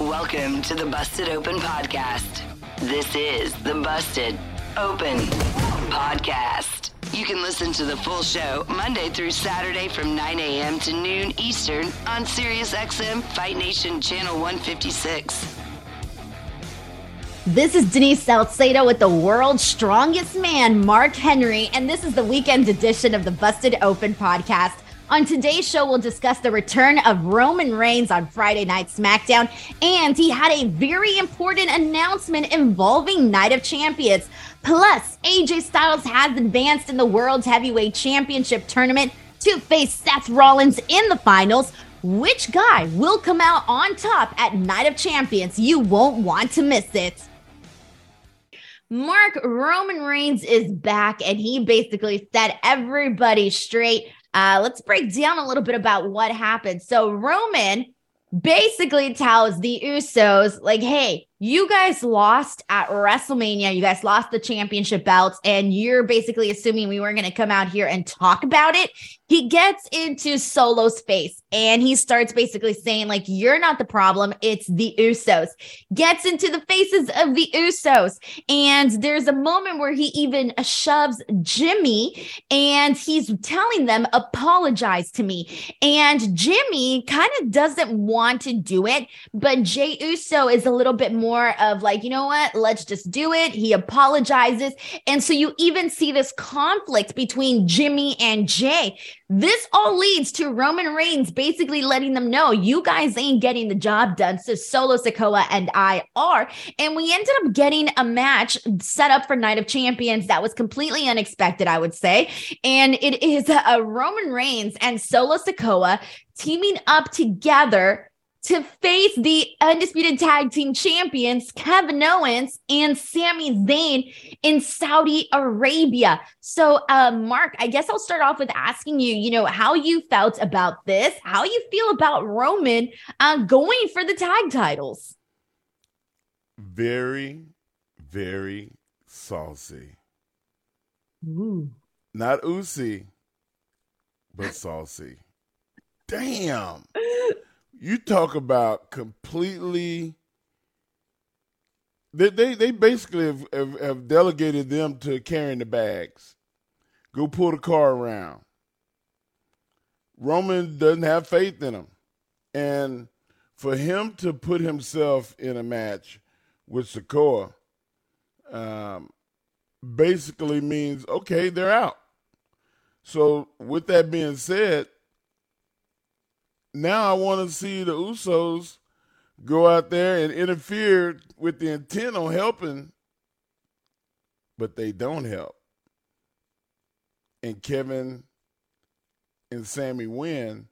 Welcome to the Busted Open Podcast. This is the Busted Open Podcast. You can listen to the full show Monday through Saturday from 9 a.m. to noon Eastern on SiriusXM Fight Nation Channel 156. This is Denise Salcedo with the world's strongest man, Mark Henry, and this is the weekend edition of the Busted Open podcast. On today's show, we'll discuss the return of Roman Reigns on Friday Night SmackDown, and he had a very important announcement involving Night of Champions. Plus, AJ Styles has advanced in the World's Heavyweight Championship tournament to face Seth Rollins in the finals. Which guy will come out on top at Night of Champions? You won't want to miss it. Mark Roman Reigns is back and he basically set everybody straight uh, let's break down a little bit about what happened. So Roman basically tells the Usos, like, hey, you guys lost at WrestleMania. You guys lost the championship belts, and you're basically assuming we weren't going to come out here and talk about it. He gets into Solo's face and he starts basically saying, like, you're not the problem, it's the Usos. Gets into the faces of the Usos. And there's a moment where he even shoves Jimmy and he's telling them, apologize to me. And Jimmy kind of doesn't want to do it, but Jey Uso is a little bit more of like, you know what, let's just do it. He apologizes. And so you even see this conflict between Jimmy and Jey. This all leads to Roman Reigns basically letting them know you guys ain't getting the job done. So Solo Sikoa and I are. And we ended up getting a match set up for Night of Champions that was completely unexpected, I would say. And it is a Roman Reigns and Solo Sikoa teaming up together to face the undisputed tag team champions, Kevin Owens and Sami Zayn in Saudi Arabia. So, uh, Mark, I guess I'll start off with asking you, you know, how you felt about this, how you feel about Roman uh, going for the tag titles. Very, very saucy. Ooh. Not oozy, but saucy. Damn. you talk about completely they they, they basically have, have, have, delegated them to carrying the bags. Go pull the car around. Roman doesn't have faith in him. And for him to put himself in a match with Sikoa um, basically means okay they're out. So with that being said now I want to see the Usos go out there and interfere with the intent on helping, but they don't help. And Kevin and Sami win,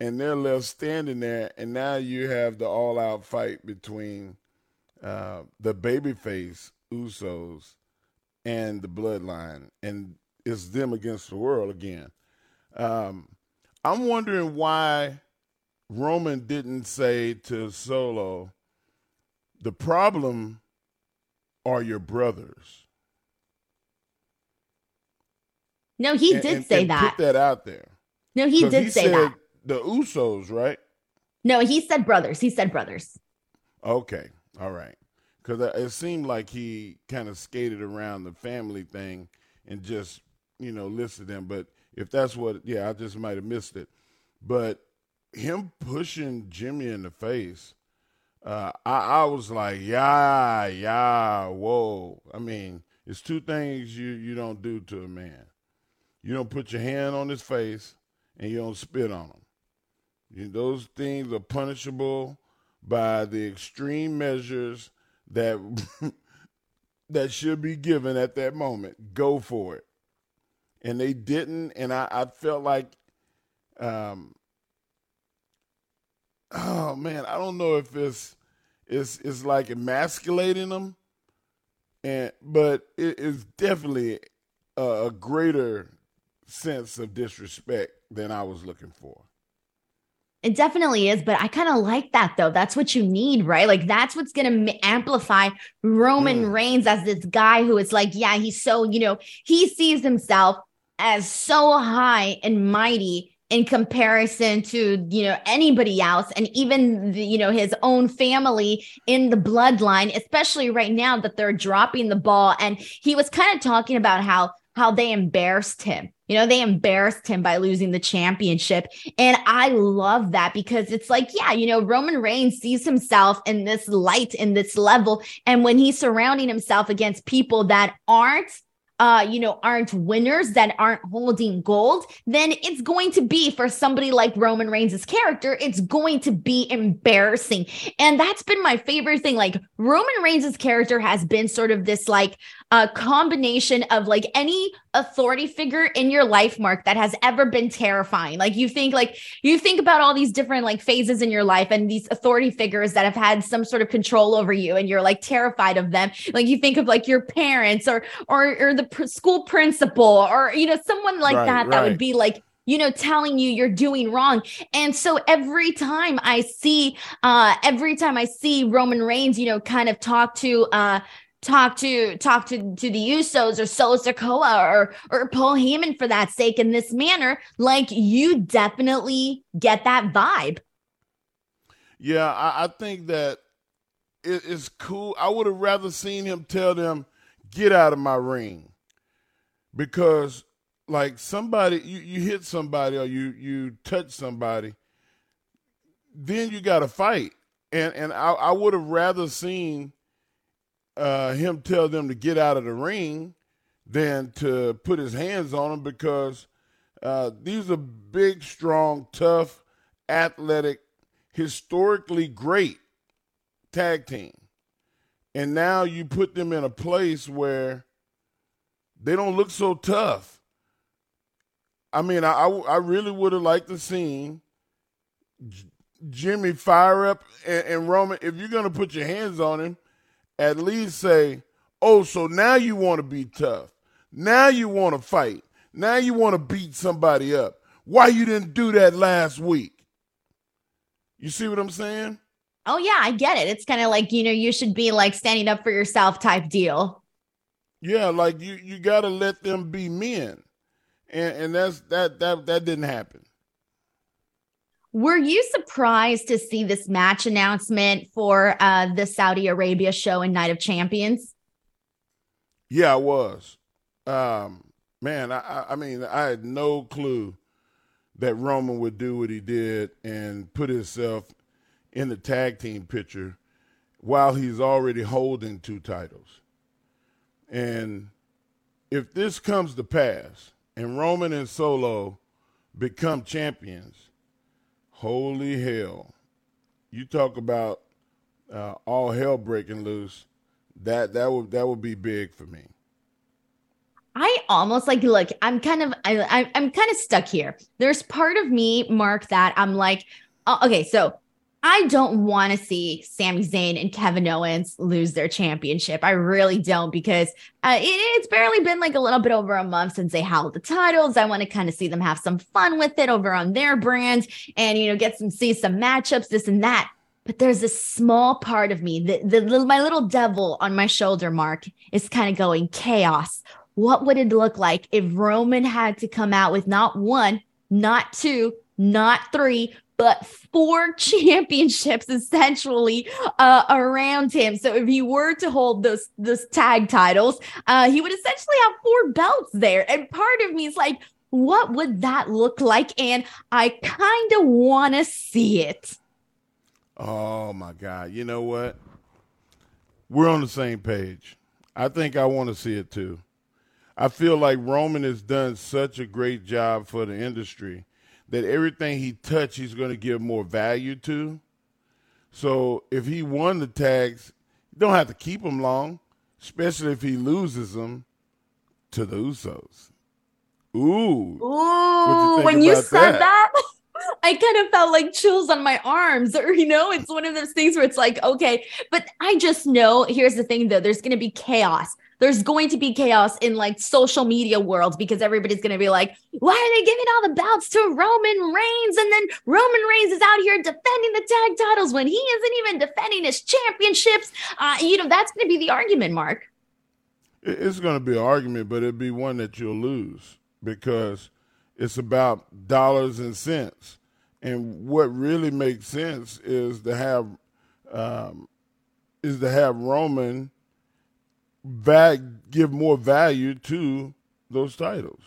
and they're left standing there. And now you have the all out fight between uh, the babyface Usos and the bloodline. And it's them against the world again. Um, I'm wondering why Roman didn't say to Solo, the problem are your brothers. No, he and, did and, say and that. Put that out there. No, he did he say that. The Usos, right? No, he said brothers. He said brothers. Okay, all right. Because it seemed like he kind of skated around the family thing and just you know listed them, but if that's what, yeah, I just might have missed it. But him pushing Jimmy in the face, uh, I, I was like, yeah, yeah, whoa. I mean, it's two things you, you don't do to a man. You don't put your hand on his face and you don't spit on him. Those things are punishable by the extreme measures that that should be given at that moment. Go for it. And they didn't, and I, I felt like um oh man, I don't know if it's it's it's like emasculating them and but it is definitely a, a greater sense of disrespect than I was looking for. It definitely is, but I kind of like that though. That's what you need, right? Like that's what's going to amplify Roman mm. Reigns as this guy who is like, yeah, he's so, you know, he sees himself as so high and mighty in comparison to you know anybody else and even the, you know his own family in the bloodline especially right now that they're dropping the ball. And he was kind of talking about how how they embarrassed him. You know they embarrassed him by losing the championship. And i love that because it's like yeah you know roman reigns sees himself in this light in this level. And when he's surrounding himself against people that aren't uh, you know, aren't winners that aren't holding gold, then it's going to be for somebody like Roman Reigns' character, it's going to be embarrassing. And that's been my favorite thing. Like Roman Reigns' character has been sort of this like a combination of like any authority figure in your life mark that has ever been terrifying. Like you think like you think about all these different like phases in your life and these authority figures that have had some sort of control over you and you're like terrified of them. Like you think of like your parents or or or the pr- school principal or you know someone like right, that right. that would be like you know telling you you're doing wrong. And so every time i see uh every time i see roman reigns you know kind of talk to uh talk to talk to to the Usos or Solo Sikoa or or Paul Heyman for that sake in this manner, like you definitely get that vibe. Yeah, I, I think that it, it's cool. I would have rather seen him tell them, "Get out of my ring," because like somebody you, you hit somebody or you you touch somebody, then you got to fight. And and I, I would have rather seen uh, him tell them to get out of the ring than to put his hands on them because uh, these are big, strong, tough, athletic, historically great tag team. And now you put them in a place where they don't look so tough. I mean, I, I, really would have liked to seen Jimmy fire up and, and Roman. If you're going to put your hands on him, at least say, oh, so now you want to be tough. Now you want to fight. Now you want to beat somebody up. Why you didn't do that last week? You see what I'm saying? Oh yeah, I get it. It's kind of like, you know, you should be like standing up for yourself type deal. Yeah, like you you got to let them be men. And and that's that that that didn't happen. Were you surprised to see this match announcement for uh, the Saudi Arabia show and Night of Champions? Yeah, I was. Um, man, I, I mean, I had no clue that Roman would do what he did and put himself in the tag team picture while he's already holding two titles. And if this comes to pass and Roman and Solo become champions, Holy hell. You talk about uh, all hell breaking loose. That that would that would be big for me. I almost like look, I'm kind of I, I'm kind of stuck here. There's part of me, Mark, that I'm like, uh, okay, so I don't want to see Sami Zayn and Kevin Owens lose their championship. I really don't because uh, it, it's barely been like a little bit over a month since they held the titles. I want to kind of see them have some fun with it over on their brand and, you know, get some, see some matchups, this and that. But there's a small part of me, the, the my little devil on my shoulder, Mark, is kind of going chaos. What would it look like if Roman had to come out with not one, not two, not three, but four championships essentially uh, around him. So if he were to hold those those tag titles, uh, he would essentially have four belts there. And part of me is like, what would that look like? And I kind of want to see it. Oh my God! You know what? We're on the same page. I think I want to see it too. I feel like Roman has done such a great job for the industry that everything he touched, he's going to give more value to. So if he won the tags, you don't have to keep him long, especially if he loses them to the Usos. Ooh. Ooh, when you said that, that I kind of felt like chills on my arms, or you know, it's one of those things where it's like, okay, but I just know here's the thing though, there's going to be chaos. There's going to be chaos in like social media world because everybody's going to be like, why are they giving all the belts to Roman Reigns? And then Roman Reigns is out here defending the tag titles when he isn't even defending his championships. Uh, you know, that's going to be the argument, Mark. It's going to be an argument, but it'd be one that you'll lose because it's about dollars and cents. And what really makes sense is to have um, is to have Roman give more value to those titles.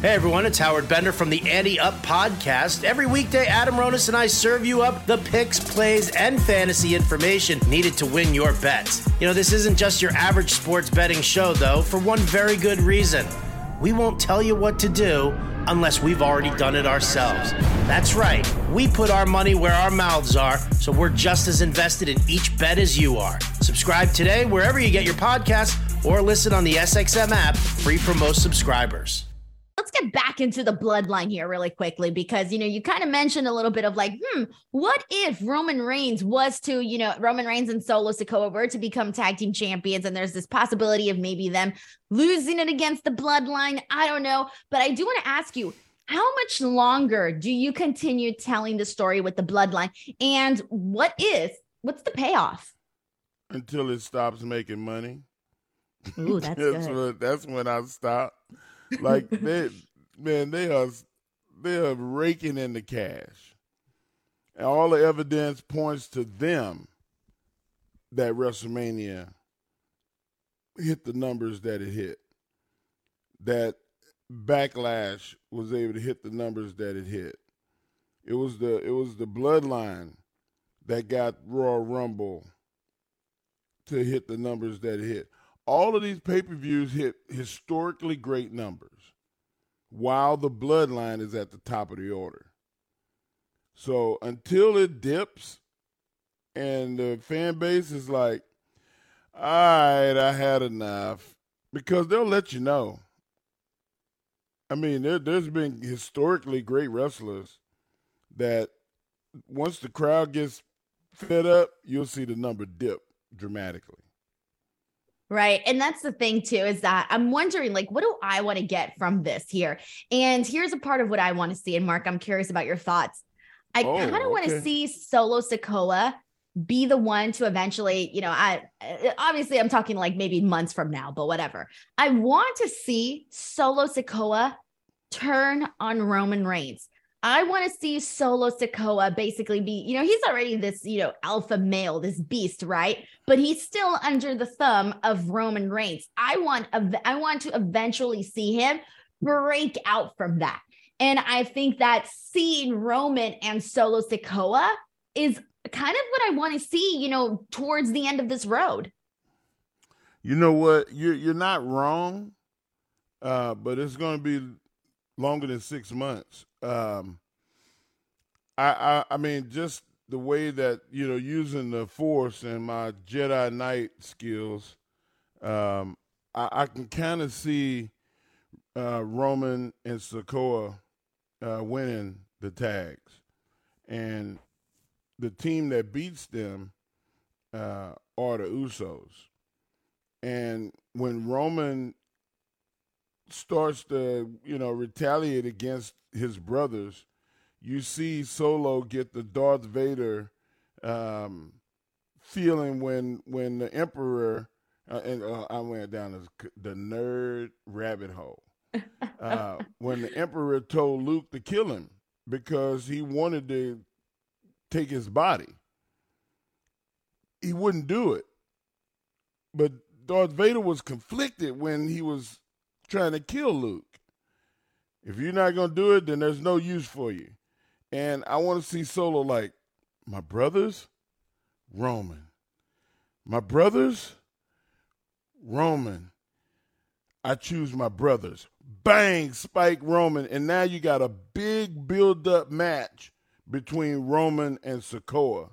Hey everyone, it's Howard Bender from the Ante Up podcast. Every weekday, Adam Ronis and I serve you up the picks, plays, and fantasy information needed to win your bets. You know, this isn't just your average sports betting show, though, for one very good reason we won't tell you what to do unless we've already done it ourselves. That's right, we put our money where our mouths are, so we're just as invested in each bet as you are. Subscribe today wherever you get your podcasts or listen on the SXM app, free for most subscribers get back into the bloodline here really quickly because you know you kind of mentioned a little bit of like hmm what if roman reigns was to you know roman reigns and solo sikoa were to become tag team champions and there's this possibility of maybe them losing it against the bloodline? I don't know but i do want to ask you how much longer do you continue telling the story with the bloodline? And what is what's the payoff? Until it stops making money. Ooh, that's, that's good. When, that's when I stop. Like they, man, they are they are raking in the cash, and all the evidence points to them that WrestleMania hit the numbers that it hit. That backlash was able to hit the numbers that it hit. It was the it was the bloodline that got Royal Rumble to hit the numbers that it hit all of these pay per views hit historically great numbers, while the bloodline is at the top of the order. So until it dips and the fan base is like, all right, I had enough, because they'll let you know. I mean, there, there's been historically great wrestlers that once the crowd gets fed up, you'll see the number dip dramatically. Right. And that's the thing too, is that I'm wondering, like, what do I want to get from this here? And here's a part of what I want to see. And Mark, I'm curious about your thoughts. I oh, kind of okay. want to see Solo Sikoa be the one to eventually, you know, I eh, obviously I'm talking like maybe months from now, but whatever. I want to see Solo Sikoa turn on Roman Reigns. I want to see Solo Sikoa basically be, you know, he's already this, you know, alpha male, this beast, right? But he's still under the thumb of Roman Reigns. I want, I want to eventually see him break out from that. And I think that seeing Roman and Solo Sikoa is kind of what I want to see, you know, towards the end of this road. You know what? You're you're not wrong, uh, but it's going to be longer than six months. Um, I, I, I mean, just the way that you know using the Force and my Jedi Knight skills, um, I, I, can kind of see uh, Roman and Sikoa uh, winning the tags, and the team that beats them uh, are the Usos. And when Roman starts to you know retaliate against his brothers, you see Solo get the Darth Vader um, feeling when when the Emperor uh, and uh, I went down the nerd rabbit hole uh, when the Emperor told Luke to kill him because he wanted to take his body. He wouldn't do it, but Darth Vader was conflicted when he was trying to kill Luke. If you're not going to do it, then there's no use for you. And I want to see Solo like, my brothers, Roman. My brothers, Roman. I choose my brothers. bang, spike Roman, and now you got a big build-up match between Roman and Sikoa,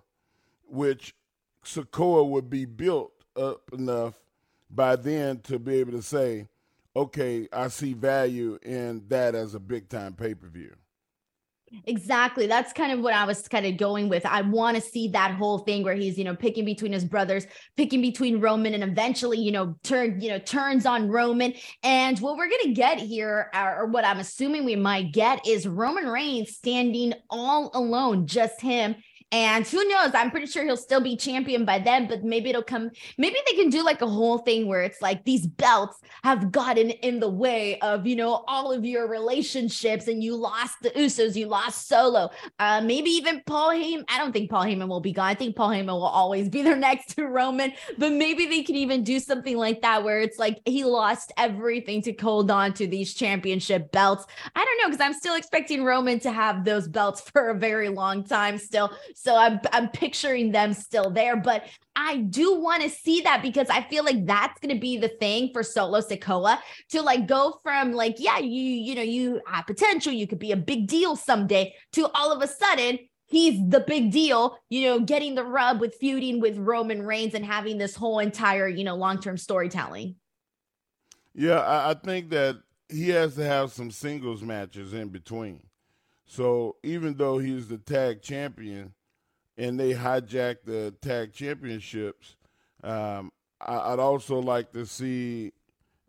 which Sikoa would be built up enough by then to be able to say, okay, I see value in that as a big time pay per view. Exactly. That's kind of what I was kind of going with. I want to see that whole thing where he's, you know, picking between his brothers, picking between Roman, and eventually, you know, turn, you know, turns on Roman. And what we're gonna get here, or what I'm assuming we might get, is Roman Reigns standing all alone, just him and who knows? I'm pretty sure he'll still be champion by then, but maybe it'll come. Maybe they can do like a whole thing where it's like these belts have gotten in the way of, you know, all of your relationships and you lost the Usos, you lost Solo. Uh, maybe even Paul Heyman. I don't think Paul Heyman will be gone. I think Paul Heyman will always be there next to Roman, but maybe they can even do something like that where it's like he lost everything to hold on to these championship belts. I know because I'm still expecting Roman to have those belts for a very long time still. So I'm I'm picturing them still there, but I do want to see that because I feel like that's going to be the thing for Solo Sikoa to like go from like yeah, you you know, you have potential, you could be a big deal someday to all of a sudden he's the big deal, you know, getting the rub with feuding with Roman Reigns and having this whole entire, you know, long-term storytelling. Yeah, I, I think that he has to have some singles matches in between. So even though he's the tag champion, and they hijack the tag championships. Um, I, would also like to see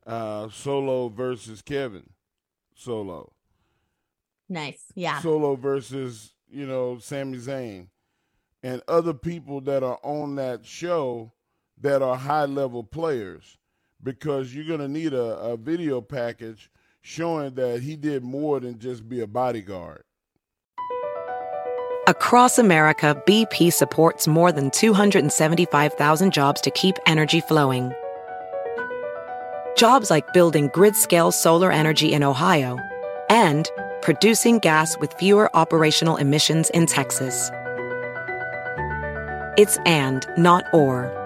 uh, Solo versus Kevin. Solo. Nice. Yeah. Solo versus, you know, Sami Zayn and other people that are on that show that are high level players because you're going to need a, a video package showing that he did more than just be a bodyguard. Across America, BP supports more than 275,000 jobs to keep energy flowing. Jobs like building grid-scale solar energy in Ohio and producing gas with fewer operational emissions in Texas. It's and, not or.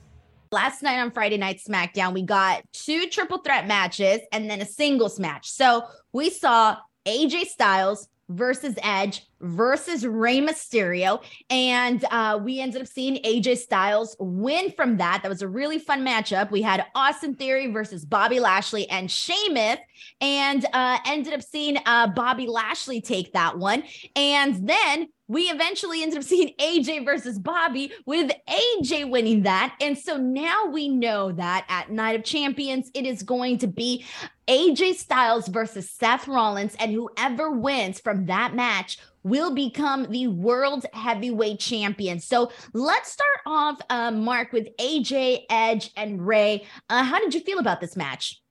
Last night on Friday Night SmackDown, we got two triple threat matches and then a singles match. So we saw AJ Styles versus Edge versus Rey Mysterio. And uh, we ended up seeing AJ Styles win from that. That was a really fun matchup. We had Austin Theory versus Bobby Lashley and Sheamus, and uh, ended up seeing uh, Bobby Lashley take that one. And then we eventually ended up seeing AJ versus Bobby with AJ winning that. And so now we know that at Night of Champions, it is going to be AJ Styles versus Seth Rollins. And whoever wins from that match will become the world heavyweight champion. So let's start off, uh, Mark, with AJ, Edge, and Rey. Uh, how did you feel about this match?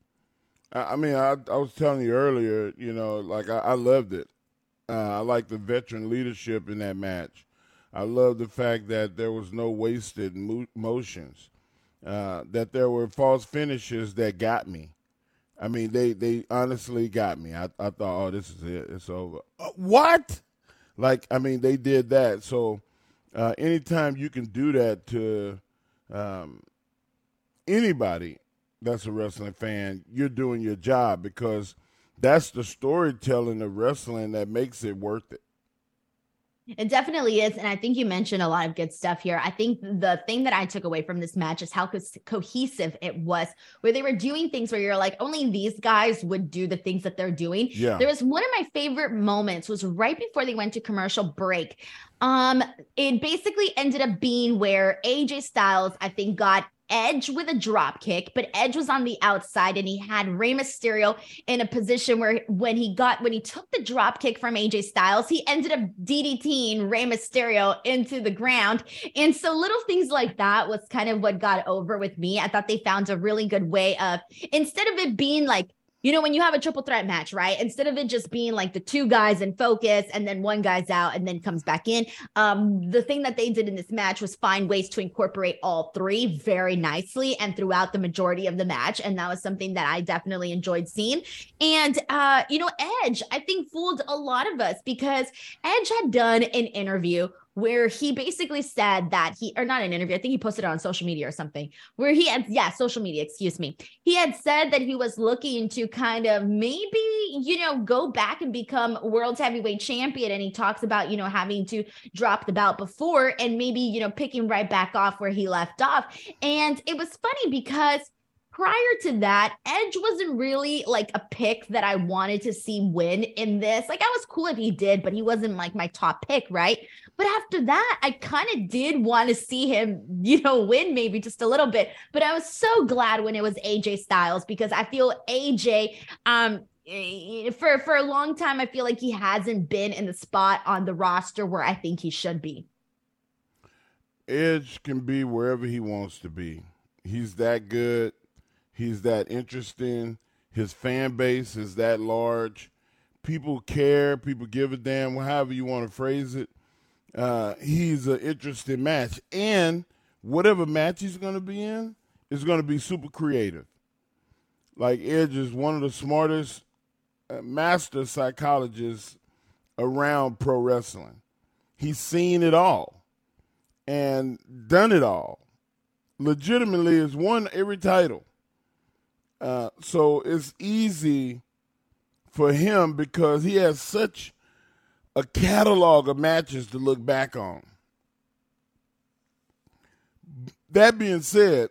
I mean, I, I was telling you earlier, you know, like I, I loved it. Uh, I like the veteran leadership in that match. I love the fact that there was no wasted mo- motions, uh, that there were false finishes that got me. I mean, they, they honestly got me. I, I thought, oh, this is it. It's over. Uh, what? Like, I mean, they did that. So, uh, anytime you can do that to um, anybody that's a wrestling fan, you're doing your job because that's the storytelling of wrestling that makes it worth it. It definitely is. And I think you mentioned a lot of good stuff here. I think the thing that I took away from this match is how co- cohesive it was, where they were doing things where you're like, only these guys would do the things that they're doing. Yeah. There was one of my favorite moments was right before they went to commercial break. Um, it basically ended up being where AJ Styles, I think, got Edge with a drop kick, but Edge was on the outside and he had Rey Mysterio in a position where when he got when he took the drop kick from AJ Styles, he ended up DDTing Rey Mysterio into the ground. And so little things like that was kind of what got over with me. I thought they found a really good way of instead of it being like you know, when you have a triple threat match, right? Instead of it just being like the two guys in focus and then one guy's out and then comes back in, um, the thing that they did in this match was find ways to incorporate all three very nicely and throughout the majority of the match. And that was something that I definitely enjoyed seeing. And, uh, you know, Edge, I think fooled a lot of us because Edge had done an interview where he basically said that he, or not an interview, I think he posted it on social media or something, where he had, yeah, social media, excuse me. He had said that he was looking to kind of maybe, you know, go back and become world heavyweight champion. And he talks about, you know, having to drop the belt before and maybe, you know, picking right back off where he left off. And it was funny because prior to that, Edge wasn't really like a pick that I wanted to see win in this. Like, I was cool if he did, but he wasn't like my top pick, right? But after that, I kind of did want to see him, you know, win maybe just a little bit. But I was so glad when it was AJ Styles because I feel AJ, um, eh, for for a long time, I feel like he hasn't been in the spot on the roster where I think he should be. Edge can be wherever he wants to be. He's that good. He's that interesting. His fan base is that large. People care. People give a damn. However you want to phrase it. Uh, he's an interesting match, and whatever match he's going to be in is going to be super creative. Like Edge is one of the smartest uh, master psychologists around pro wrestling. He's seen it all and done it all. Legitimately, has won every title. Uh, so it's easy for him because he has such a catalog of matches to look back on. That being said,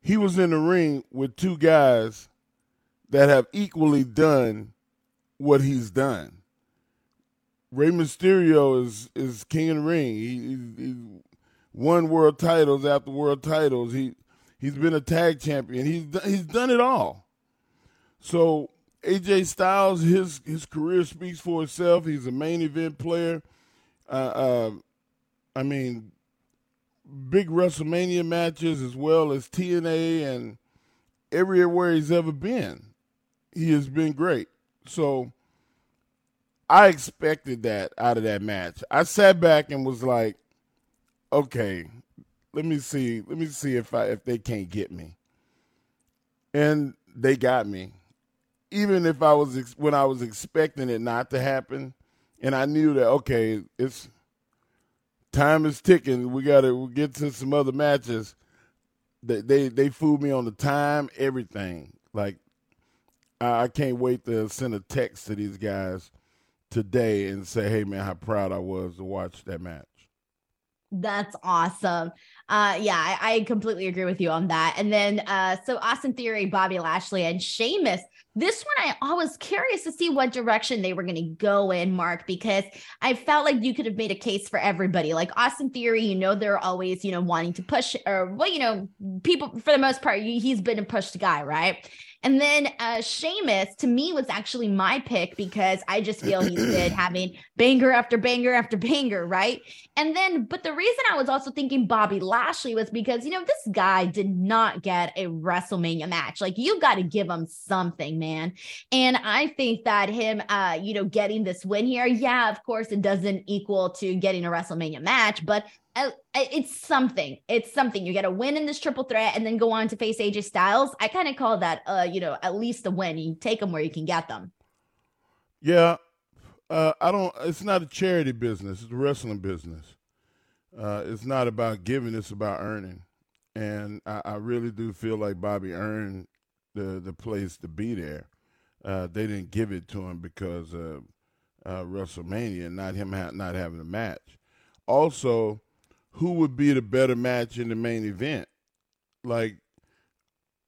he was in the ring with two guys that have equally done what he's done. Rey Mysterio is is king of the ring. He, he, he won world titles after world titles. He he's been a tag champion. He's he's done it all. So AJ Styles, his his career speaks for itself. He's a main event player. Uh, uh, I mean, big WrestleMania matches as well as TNA and everywhere he's ever been, he has been great. So I expected that out of that match. I sat back and was like, okay, let me see, let me see if I if they can't get me. And they got me even if I was ex- when I was expecting it not to happen, and I knew that okay, it's time is ticking. We got to we'll get to some other matches. They they they fooled me on the time, everything. Like I, I can't wait to send a text to these guys today and say, "Hey man, how proud I was to watch that match." That's awesome. Uh, yeah, I, I, completely agree with you on that. And then, uh, so Austin Theory, Bobby Lashley, and Sheamus This one, I, was curious to see what direction they were going to go in, Mark, because I felt like you could have made a case for everybody. Like Austin Theory, you know, they're always, you know, wanting to push, or well, you know, people for the most part, he's been a pushed guy, right? And then uh Sheamus to me was actually my pick because I just feel he's been having banger after banger after banger, right? And then, but the reason I was also thinking Bobby Lashley was because, you know, this guy did not get a WrestleMania match. Like you got to give him something, man. And I think that him, uh, you know, getting this win here, yeah, of course, it doesn't equal to getting a WrestleMania match, but it's something. It's something. You get a win in this triple threat and then go on to face AJ Styles. I kind of call that, uh, you know, at least a win. You take them where you can get them. Yeah, uh, I don't. It's not a charity business. It's a wrestling business. Uh, it's not about giving. It's about earning. And I, I, really do feel like Bobby earned the the place to be there. Uh, they didn't give it to him because of uh, WrestleMania, not him ha- not having a match. Also, who would be the better match in the main event? Like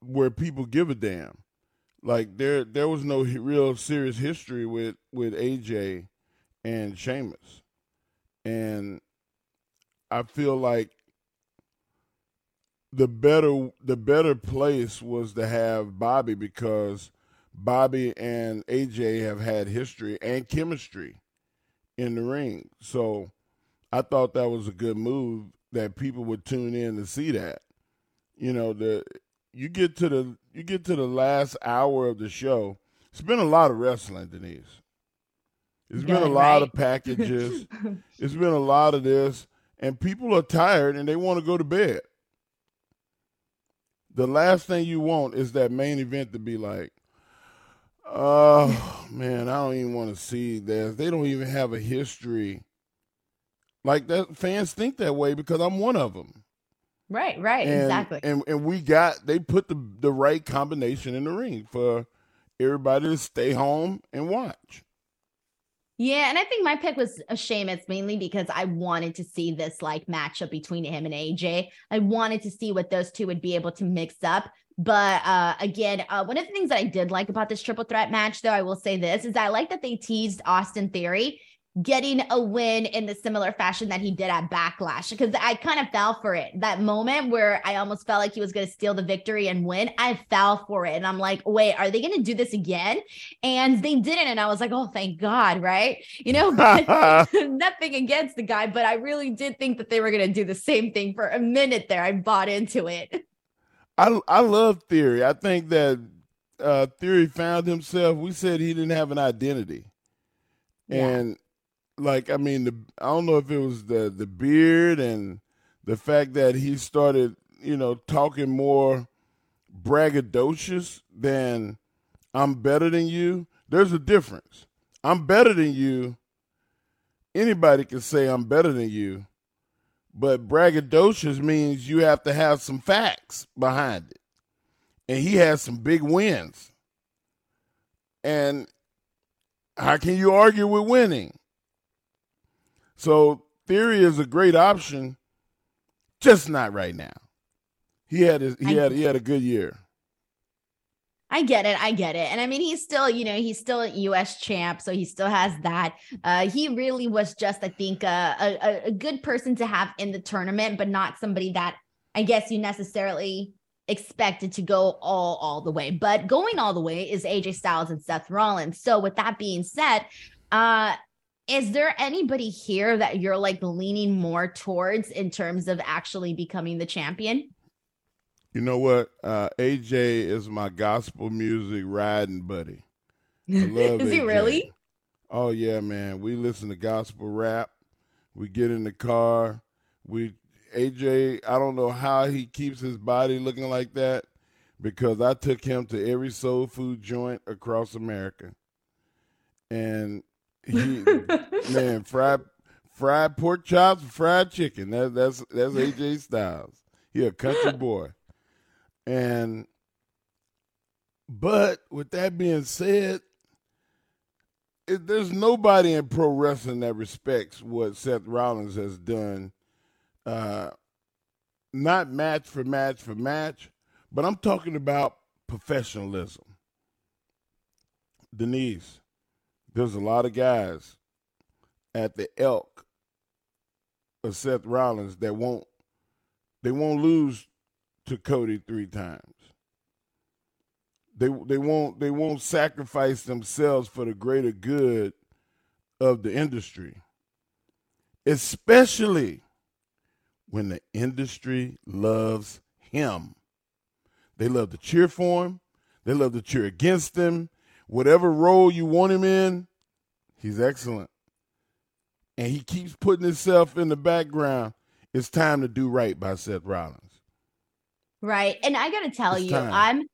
where people give a damn. Like there there was no real serious history with with AJ and Sheamus. And I feel like the better the better place was to have Bobby because Bobby and AJ have had history and chemistry in the ring. So I thought that was a good move that people would tune in to see that. You know, the you get to the you get to the last hour of the show. It's been a lot of wrestling, Denise. It's Good, been a lot right? of packages. it's been a lot of this, and people are tired and they want to go to bed. The last thing you want is that main event to be like, oh man, I don't even want to see this. They don't even have a history like that fans think that way because I'm one of them. Right, right, and, exactly. And and we got they put the the right combination in the ring for everybody to stay home and watch. Yeah, and I think my pick was a Sheamus mainly because I wanted to see this like matchup between him and AJ. I wanted to see what those two would be able to mix up. But uh, again, uh, one of the things that I did like about this triple threat match, though, I will say this is I like that they teased Austin Theory getting a win in the similar fashion that he did at Backlash because I kind of fell for it. That moment where I almost felt like he was going to steal the victory and win, I fell for it. And I'm like, wait, are they going to do this again? And they didn't. And I was like, oh, thank God, right? You know, nothing against the guy, but I really did think that they were going to do the same thing for a minute there. I bought into it. I, I love Theory. I think that uh, Theory found himself. We said he didn't have an identity. Yeah. And like I mean, the, I don't know if it was the the beard and the fact that he started, you know, talking more braggadocious than I'm better than you. There's a difference. I'm better than you. Anybody can say I'm better than you, but braggadocious means you have to have some facts behind it. And he has some big wins. And how can you argue with winning? So Theory is a great option, just not right now. He had his, he I, had he had a good year. I get it. I get it. And I mean, he's still, you know, he's still a US champ. So he still has that. Uh, he really was just, I think, uh, a, a good person to have in the tournament, but not somebody that I guess you necessarily expected to go all all the way. But going all the way is AJ Styles and Seth Rollins. So with that being said, uh is there anybody here that you're like leaning more towards in terms of actually becoming the champion? You know what? Uh, AJ is my gospel music riding buddy. is AJ. he really? Oh yeah, man. We listen to gospel rap. We get in the car. We AJ. I don't know how he keeps his body looking like that because I took him to every soul food joint across America, and he man fried fried pork chops, fried chicken. That, that's that's AJ Styles. He a country boy, and but with that being said, it, there's nobody in pro wrestling that respects what Seth Rollins has done. Uh, not match for match for match, but I'm talking about professionalism. Denise, there's a lot of guys at the elk of Seth Rollins that won't they won't lose to Cody three times. They they won't they won't sacrifice themselves for the greater good of the industry. Especially when the industry loves him. They love to cheer for him. They love to cheer against him. Whatever role you want him in, he's excellent. And he keeps putting himself in the background. It's time to do right by Seth Rollins. Right. And I got to tell It's you, time. I'm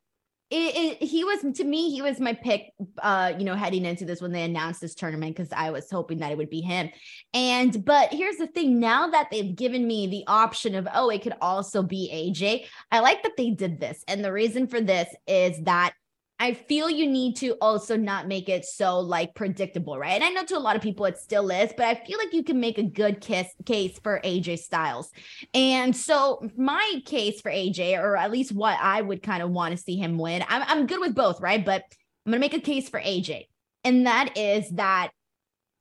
it, it, he was to me he was my pick uh you know heading into this when they announced this tournament because i was hoping that it would be him and but here's the thing now that they've given me the option of oh it could also be aj i like that they did this and the reason for this is that I feel you need to also not make it so like predictable, right? And I know to a lot of people it still is, but I feel like you can make a good kiss case for AJ Styles. And so my case for AJ, or at least what I would kind of want to see him win, I'm, I'm good with both, right? But I'm going to make a case for AJ. And that is that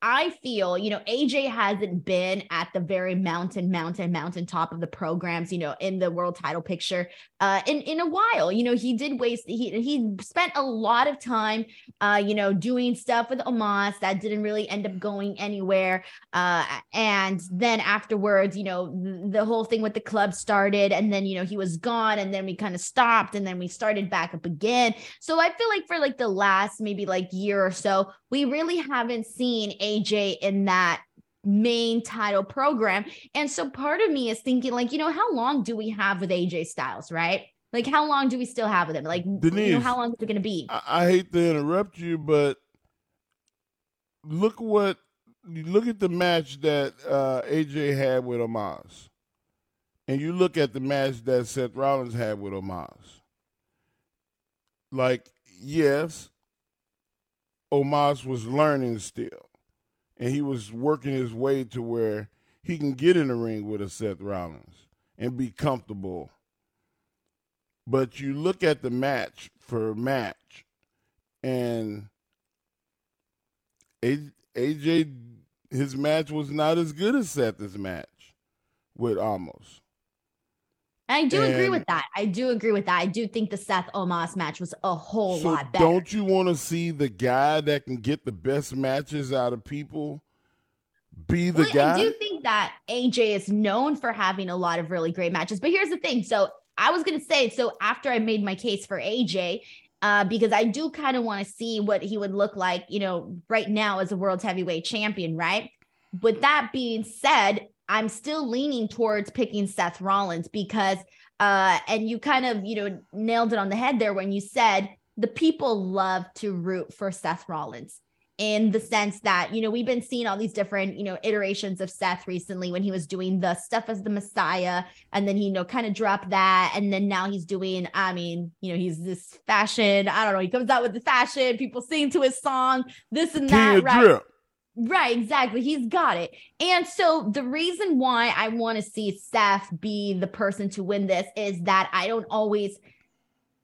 I feel, you know, AJ hasn't been at the very mountain, mountain, mountain top of the programs, you know, in the world title picture uh in in a while. You know, he did waste he he spent a lot of time uh, you know, doing stuff with Omos that didn't really end up going anywhere. Uh and then afterwards, you know, the, the whole thing with the club started and then, you know, he was gone and then we kind of stopped and then we started back up again. So I feel like for like the last maybe like year or so, we really haven't seen AJ in that main title program. And so part of me is thinking, like, you know, how long do we have with AJ Styles, right? Like, how long do we still have with him? Like, you know, how long is it going to be? I, I hate to interrupt you, but look what you look at the match that uh, AJ had with Omos, and you look at the match that Seth Rollins had with Omos. Like, yes, Omos was learning still, and he was working his way to where he can get in the ring with a Seth Rollins and be comfortable. But you look at the match for match, and AJ, his match was not as good as Seth's match with Omos. I do agree with that. I do agree with that. I do think the Seth Omos match was a whole So lot better. don't you want to see the guy that can get the best matches out of people be the Well, guy? I do think that AJ is known for having a lot of really great matches. But here's the thing. So I was gonna say, so after I made my case for AJ, uh, because I do kind of want to see what he would look like, you know, right now as a world heavyweight champion, right? With that being said, I'm still leaning towards picking Seth Rollins because uh and you kind of, you know, nailed it on the head there when you said the people love to root for Seth Rollins in the sense that you know we've been seeing all these different you know iterations of Seth recently when he was doing the stuff as the Messiah and then he you know kind of dropped that and then now he's doing I mean you know he's this fashion I don't know he comes out with the fashion people sing to his song this and that right drip. Right, exactly. He's got it. And so the reason why I want to see Seth be the person to win this is that I don't always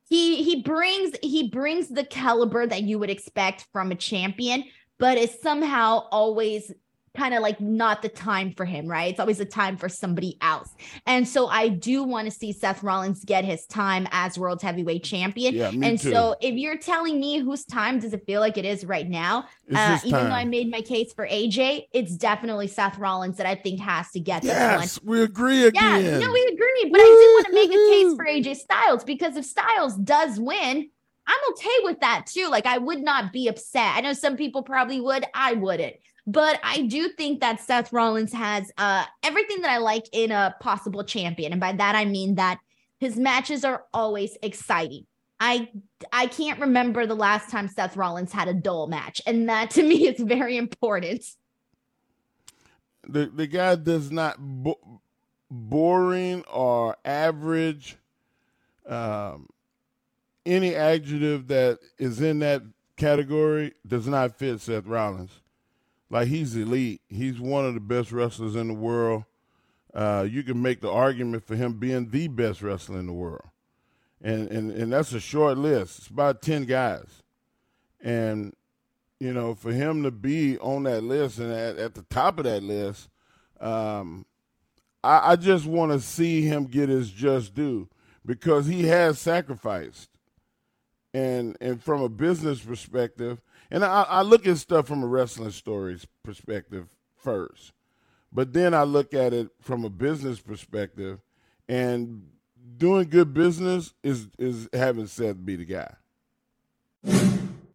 he he brings he brings the caliber that you would expect from a champion, but it's somehow always kind of like not the time for him, right? It's always a time for somebody else. And so I do want to see Seth Rollins get his time as world heavyweight champion. Yeah, me and too. so if you're telling me whose time does it feel like it is right now, uh, even though. I made my case for AJ, it's definitely Seth Rollins that I think has to get this one. Yes, we agree again. Yeah, no, we agree. But I did want to make a case for AJ Styles because if Styles does win, I'm okay with that too. Like, I would not be upset. I know some people probably would, I wouldn't. But I do think that Seth Rollins has uh, everything that I like in a possible champion. And by that, I mean that his matches are always exciting. I I can't remember the last time Seth Rollins had a dull match. And that to me is very important. the the guy does not bo- boring or average um, any adjective that is in that category does not fit Seth Rollins. Like he's elite. He's one of the best wrestlers in the world. Uh, you can make the argument for him being the best wrestler in the world, and and and that's a short list. It's about ten guys, and you know, for him to be on that list and at, at the top of that list, um, I, I just want to see him get his just due because he has sacrificed. And and from a business perspective, and I, I look at stuff from a wrestling stories perspective first, but then I look at it from a business perspective, and doing good business is is having Seth be the guy.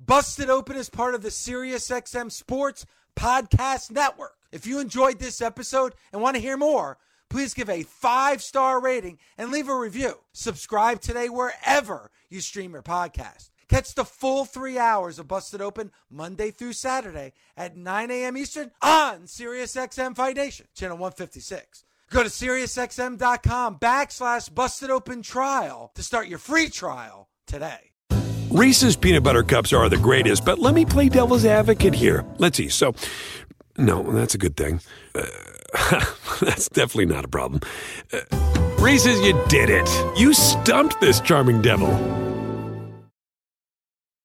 Busted Open is part of the SiriusXM Sports Podcast Network. If you enjoyed this episode and want to hear more, please give a five star rating and leave a review. Subscribe today wherever you stream your podcast. Catch the full three hours of Busted Open Monday through Saturday at 9 a.m. Eastern on SiriusXM Fight Nation, channel 156. Go to SiriusXM.com backslash Busted Open Trial to start your free trial today. Reese's peanut butter cups are the greatest, but let me play devil's advocate here. Let's see. So, no, that's a good thing. Uh, that's definitely not a problem. Uh, Reese's, you did it. You stumped this charming devil.